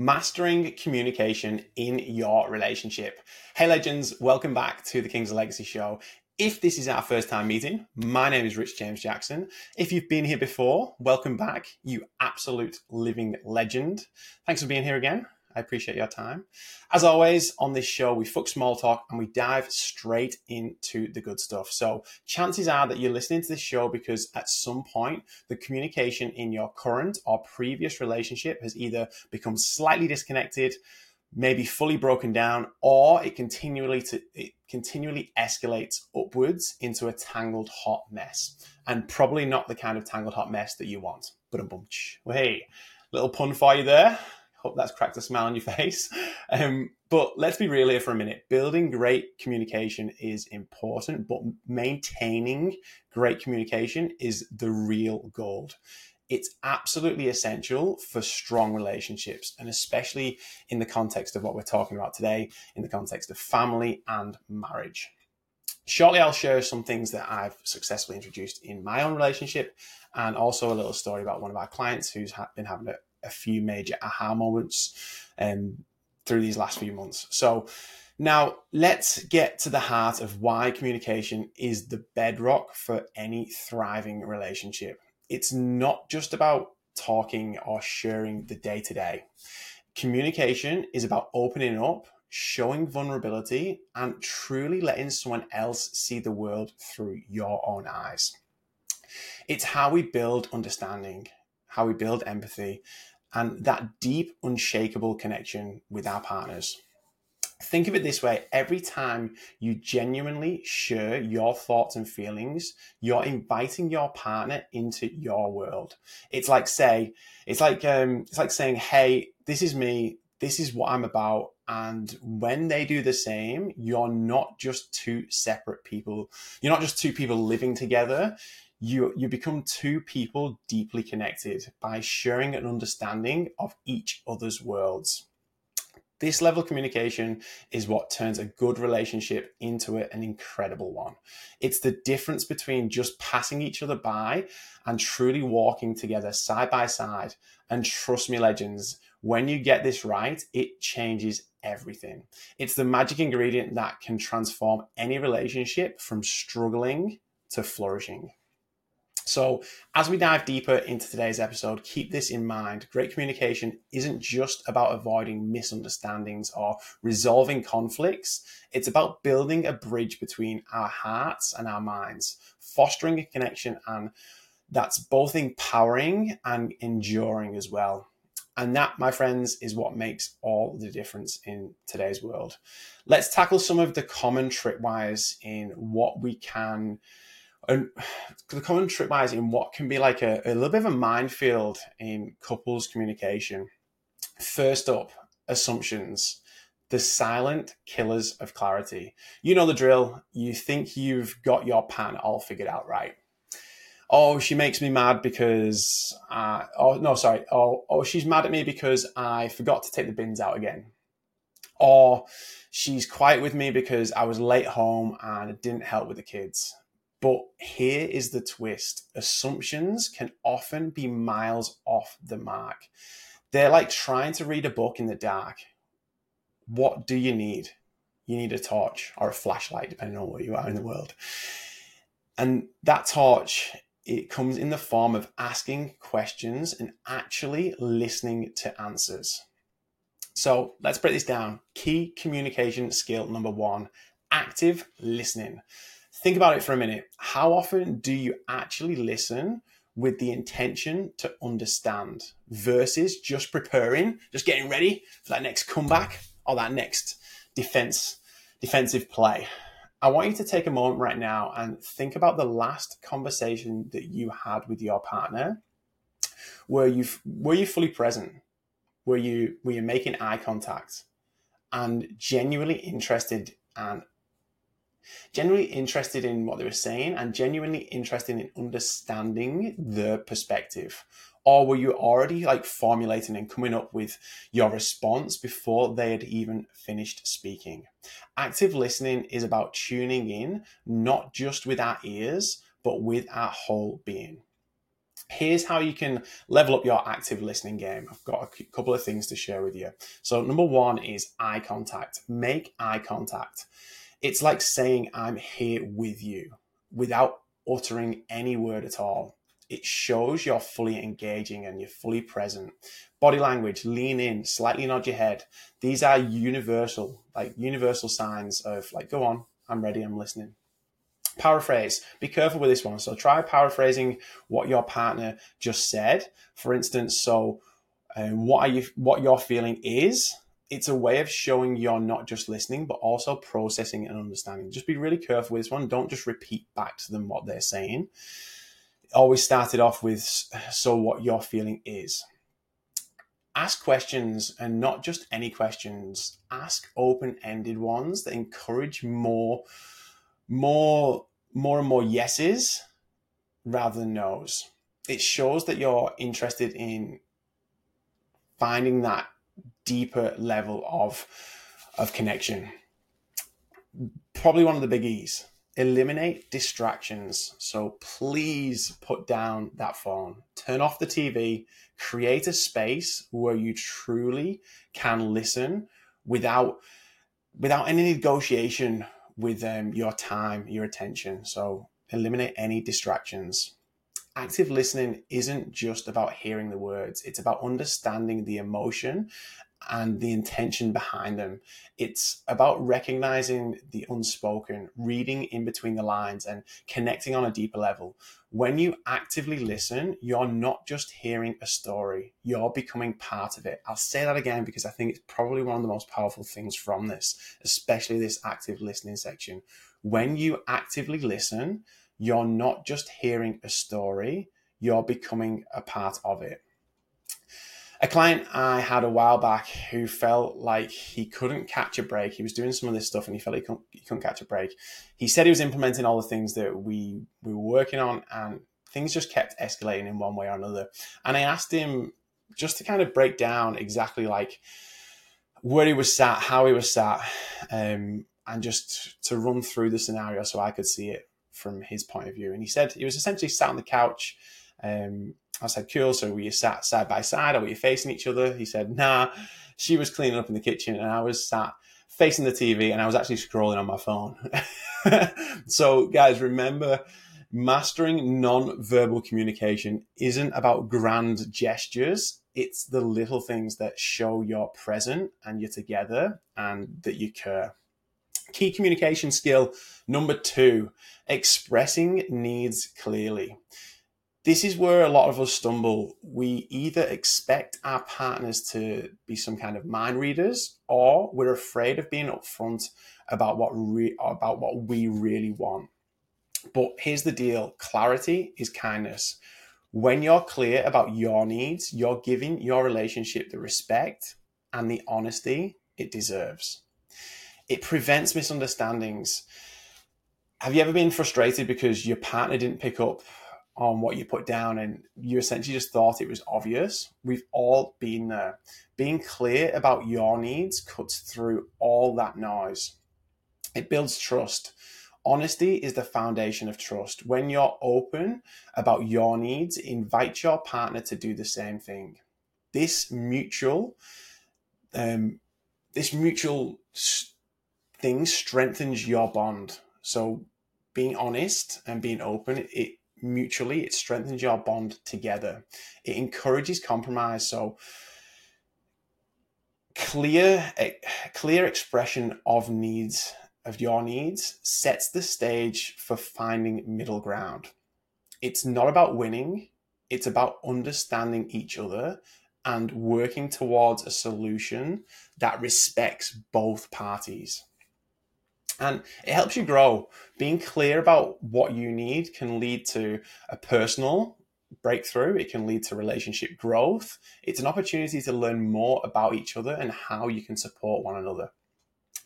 mastering communication in your relationship. Hey, legends, welcome back to the Kings of Legacy show. If this is our first time meeting, my name is Rich James Jackson. If you've been here before, welcome back, you absolute living legend. Thanks for being here again. I appreciate your time. As always, on this show, we fuck small talk and we dive straight into the good stuff. So, chances are that you're listening to this show because at some point, the communication in your current or previous relationship has either become slightly disconnected, maybe fully broken down, or it continually to, it continually escalates upwards into a tangled hot mess. And probably not the kind of tangled hot mess that you want. But a bunch. Well, hey, little pun for you there. Hope that's cracked a smile on your face. Um, but let's be real here for a minute. Building great communication is important, but maintaining great communication is the real gold. It's absolutely essential for strong relationships, and especially in the context of what we're talking about today, in the context of family and marriage. Shortly, I'll share some things that I've successfully introduced in my own relationship, and also a little story about one of our clients who's been having a a few major aha moments um, through these last few months. So now let's get to the heart of why communication is the bedrock for any thriving relationship. It's not just about talking or sharing the day to day. Communication is about opening up, showing vulnerability, and truly letting someone else see the world through your own eyes. It's how we build understanding, how we build empathy, and that deep, unshakable connection with our partners. Think of it this way every time you genuinely share your thoughts and feelings, you're inviting your partner into your world. It's like say, it's like um, it's like saying, "Hey, this is me. This is what I'm about." And when they do the same, you're not just two separate people. You're not just two people living together you you become two people deeply connected by sharing an understanding of each other's worlds. This level of communication is what turns a good relationship into an incredible one. It's the difference between just passing each other by and truly walking together side by side. And trust me, legends, when you get this right, it changes everything. It's the magic ingredient that can transform any relationship from struggling to flourishing. So, as we dive deeper into today's episode, keep this in mind. Great communication isn't just about avoiding misunderstandings or resolving conflicts, it's about building a bridge between our hearts and our minds, fostering a connection and that's both empowering and enduring as well. And that, my friends, is what makes all the difference in today's world. Let's tackle some of the common tripwires in what we can and the common tripwires in what can be like a, a little bit of a minefield in couples communication. First up, assumptions the silent killers of clarity. You know the drill. You think you've got your pan all figured out right. Oh, she makes me mad because, oh, no, sorry. Oh, oh, she's mad at me because I forgot to take the bins out again. Or she's quiet with me because I was late home and it didn't help with the kids. But here is the twist assumptions can often be miles off the mark. They're like trying to read a book in the dark. What do you need? You need a torch or a flashlight, depending on where you are in the world. And that torch, it comes in the form of asking questions and actually listening to answers. So let's break this down. Key communication skill number one active listening think about it for a minute. How often do you actually listen with the intention to understand versus just preparing, just getting ready for that next comeback or that next defense defensive play? I want you to take a moment right now and think about the last conversation that you had with your partner. Were you were you fully present? Were you were you making eye contact and genuinely interested and genuinely interested in what they were saying and genuinely interested in understanding the perspective or were you already like formulating and coming up with your response before they had even finished speaking active listening is about tuning in not just with our ears but with our whole being Here's how you can level up your active listening game. I've got a couple of things to share with you. So, number one is eye contact. Make eye contact. It's like saying, I'm here with you without uttering any word at all. It shows you're fully engaging and you're fully present. Body language, lean in, slightly nod your head. These are universal, like universal signs of like, go on, I'm ready, I'm listening paraphrase be careful with this one so try paraphrasing what your partner just said for instance so um, what are you what you're feeling is it's a way of showing you're not just listening but also processing and understanding. Just be really careful with this one. Don't just repeat back to them what they're saying. Always start it off with so what your feeling is. Ask questions and not just any questions. Ask open-ended ones that encourage more more more and more yeses rather than nos. It shows that you're interested in finding that deeper level of of connection. Probably one of the big E's. Eliminate distractions. So please put down that phone. Turn off the TV. Create a space where you truly can listen without without any negotiation with um, your time, your attention. So eliminate any distractions. Active listening isn't just about hearing the words, it's about understanding the emotion and the intention behind them. It's about recognizing the unspoken, reading in between the lines, and connecting on a deeper level. When you actively listen, you're not just hearing a story, you're becoming part of it. I'll say that again because I think it's probably one of the most powerful things from this, especially this active listening section. When you actively listen, you're not just hearing a story, you're becoming a part of it a client I had a while back who felt like he couldn't catch a break. He was doing some of this stuff and he felt he couldn't, he couldn't catch a break. He said he was implementing all the things that we, we were working on and things just kept escalating in one way or another. And I asked him just to kind of break down exactly like where he was sat, how he was sat, um, and just to run through the scenario so I could see it from his point of view. And he said he was essentially sat on the couch. Um, I said, cool. So were you sat side by side or were you facing each other? He said, nah. She was cleaning up in the kitchen and I was sat facing the TV and I was actually scrolling on my phone. so, guys, remember mastering non-verbal communication isn't about grand gestures. It's the little things that show you're present and you're together and that you care. Key communication skill number two, expressing needs clearly this is where a lot of us stumble. We either expect our partners to be some kind of mind readers, or we're afraid of being upfront about what re- about what we really want. But here's the deal: clarity is kindness. When you're clear about your needs, you're giving your relationship the respect and the honesty it deserves. It prevents misunderstandings. Have you ever been frustrated because your partner didn't pick up on what you put down and you essentially just thought it was obvious. We've all been there. Being clear about your needs cuts through all that noise. It builds trust. Honesty is the foundation of trust. When you're open about your needs, invite your partner to do the same thing. This mutual, um, this mutual thing strengthens your bond. So being honest and being open, it mutually, it strengthens your bond together. It encourages compromise. So clear, clear expression of needs of your needs sets the stage for finding middle ground. It's not about winning, it's about understanding each other and working towards a solution that respects both parties and it helps you grow. Being clear about what you need can lead to a personal breakthrough, it can lead to relationship growth. It's an opportunity to learn more about each other and how you can support one another.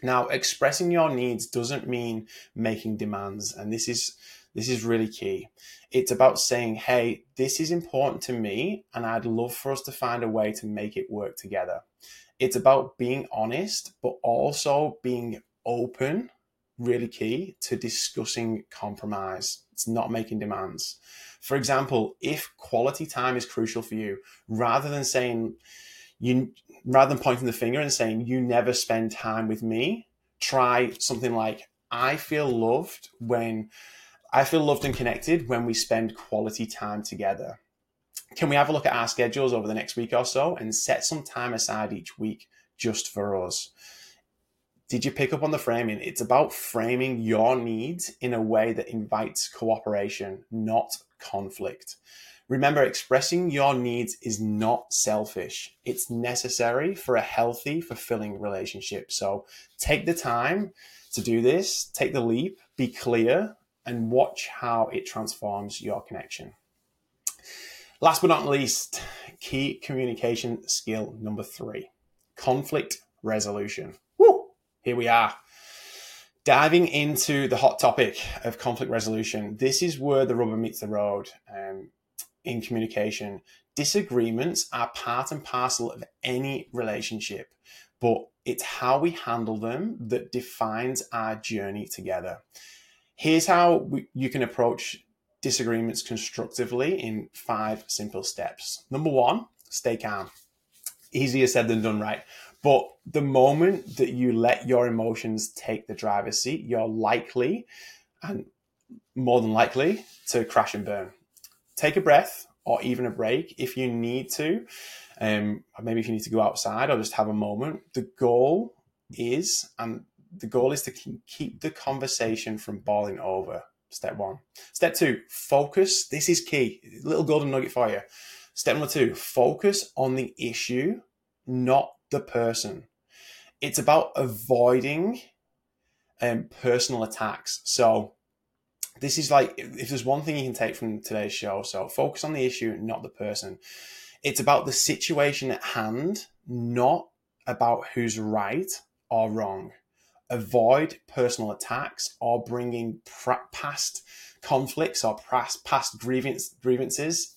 Now, expressing your needs doesn't mean making demands, and this is this is really key. It's about saying, "Hey, this is important to me, and I'd love for us to find a way to make it work together." It's about being honest, but also being open really key to discussing compromise. It's not making demands. For example, if quality time is crucial for you, rather than saying you rather than pointing the finger and saying you never spend time with me, try something like I feel loved when I feel loved and connected when we spend quality time together. Can we have a look at our schedules over the next week or so and set some time aside each week just for us? Did you pick up on the framing? It's about framing your needs in a way that invites cooperation, not conflict. Remember, expressing your needs is not selfish. It's necessary for a healthy, fulfilling relationship. So take the time to do this, take the leap, be clear, and watch how it transforms your connection. Last but not least, key communication skill number three conflict resolution. Here we are. Diving into the hot topic of conflict resolution. This is where the rubber meets the road um, in communication. Disagreements are part and parcel of any relationship, but it's how we handle them that defines our journey together. Here's how we, you can approach disagreements constructively in five simple steps. Number one, stay calm. Easier said than done, right? But the moment that you let your emotions take the driver's seat, you're likely and more than likely to crash and burn. Take a breath or even a break if you need to. Um, maybe if you need to go outside or just have a moment. The goal is, and the goal is to keep the conversation from boiling over. Step one. Step two, focus. This is key. Little golden nugget for you. Step number two, focus on the issue, not the person. It's about avoiding um, personal attacks. So, this is like if there's one thing you can take from today's show, so focus on the issue, not the person. It's about the situation at hand, not about who's right or wrong avoid personal attacks or bringing past conflicts or past, past grievance, grievances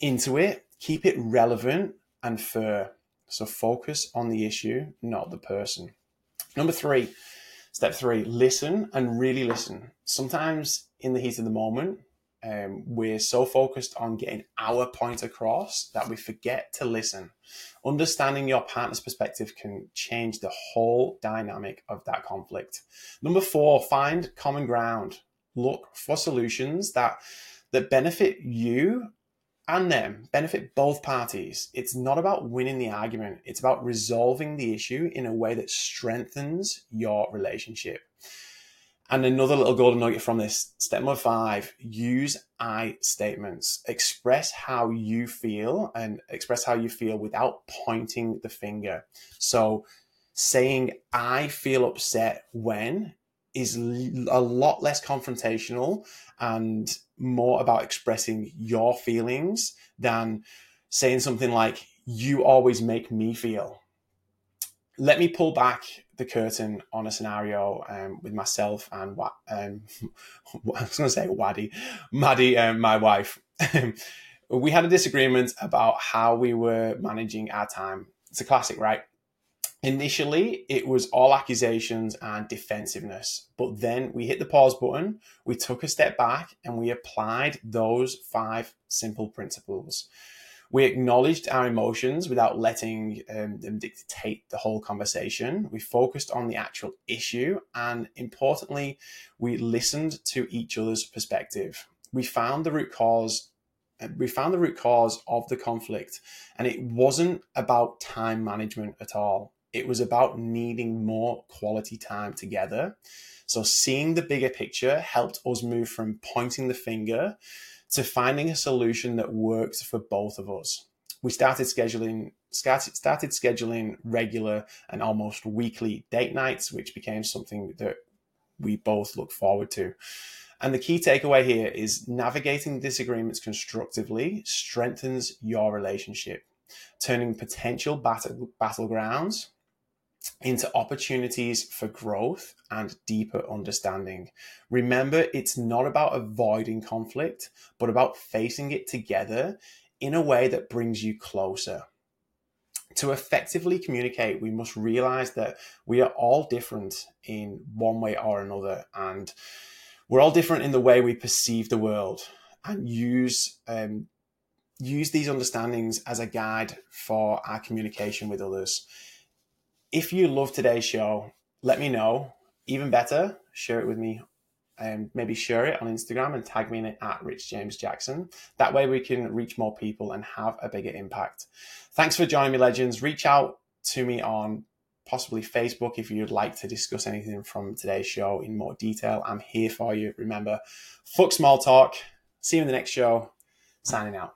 into it. Keep it relevant and fair. So focus on the issue, not the person. Number three, step three, listen and really listen. Sometimes in the heat of the moment, um, we're so focused on getting our point across that we forget to listen. Understanding your partner's perspective can change the whole dynamic of that conflict. Number four, find common ground. Look for solutions that that benefit you and them, benefit both parties. It's not about winning the argument. It's about resolving the issue in a way that strengthens your relationship. And another little golden nugget from this step number five use I statements. Express how you feel and express how you feel without pointing the finger. So, saying I feel upset when is a lot less confrontational and more about expressing your feelings than saying something like, You always make me feel let me pull back the curtain on a scenario um, with myself and what um, I was going to say Waddy, Maddie, um, my wife. we had a disagreement about how we were managing our time. It's a classic, right? Initially, it was all accusations and defensiveness, but then we hit the pause button, we took a step back, and we applied those five simple principles we acknowledged our emotions without letting um, them dictate the whole conversation. We focused on the actual issue, and importantly, we listened to each other's perspective. We found the root cause. Uh, we found the root cause of the conflict, and it wasn't about time management at all. It was about needing more quality time together. So, seeing the bigger picture helped us move from pointing the finger to finding a solution that works for both of us. We started scheduling started scheduling regular and almost weekly date nights, which became something that we both look forward to. And the key takeaway here is navigating disagreements constructively strengthens your relationship, turning potential battle, battlegrounds into opportunities for growth and deeper understanding. Remember, it's not about avoiding conflict, but about facing it together in a way that brings you closer. To effectively communicate, we must realize that we are all different in one way or another. And we're all different in the way we perceive the world and use um, use these understandings as a guide for our communication with others. If you love today's show, let me know. Even better, share it with me and maybe share it on Instagram and tag me in it at Rich James Jackson. That way we can reach more people and have a bigger impact. Thanks for joining me, legends. Reach out to me on possibly Facebook if you'd like to discuss anything from today's show in more detail. I'm here for you. Remember, fuck small talk. See you in the next show. Signing out.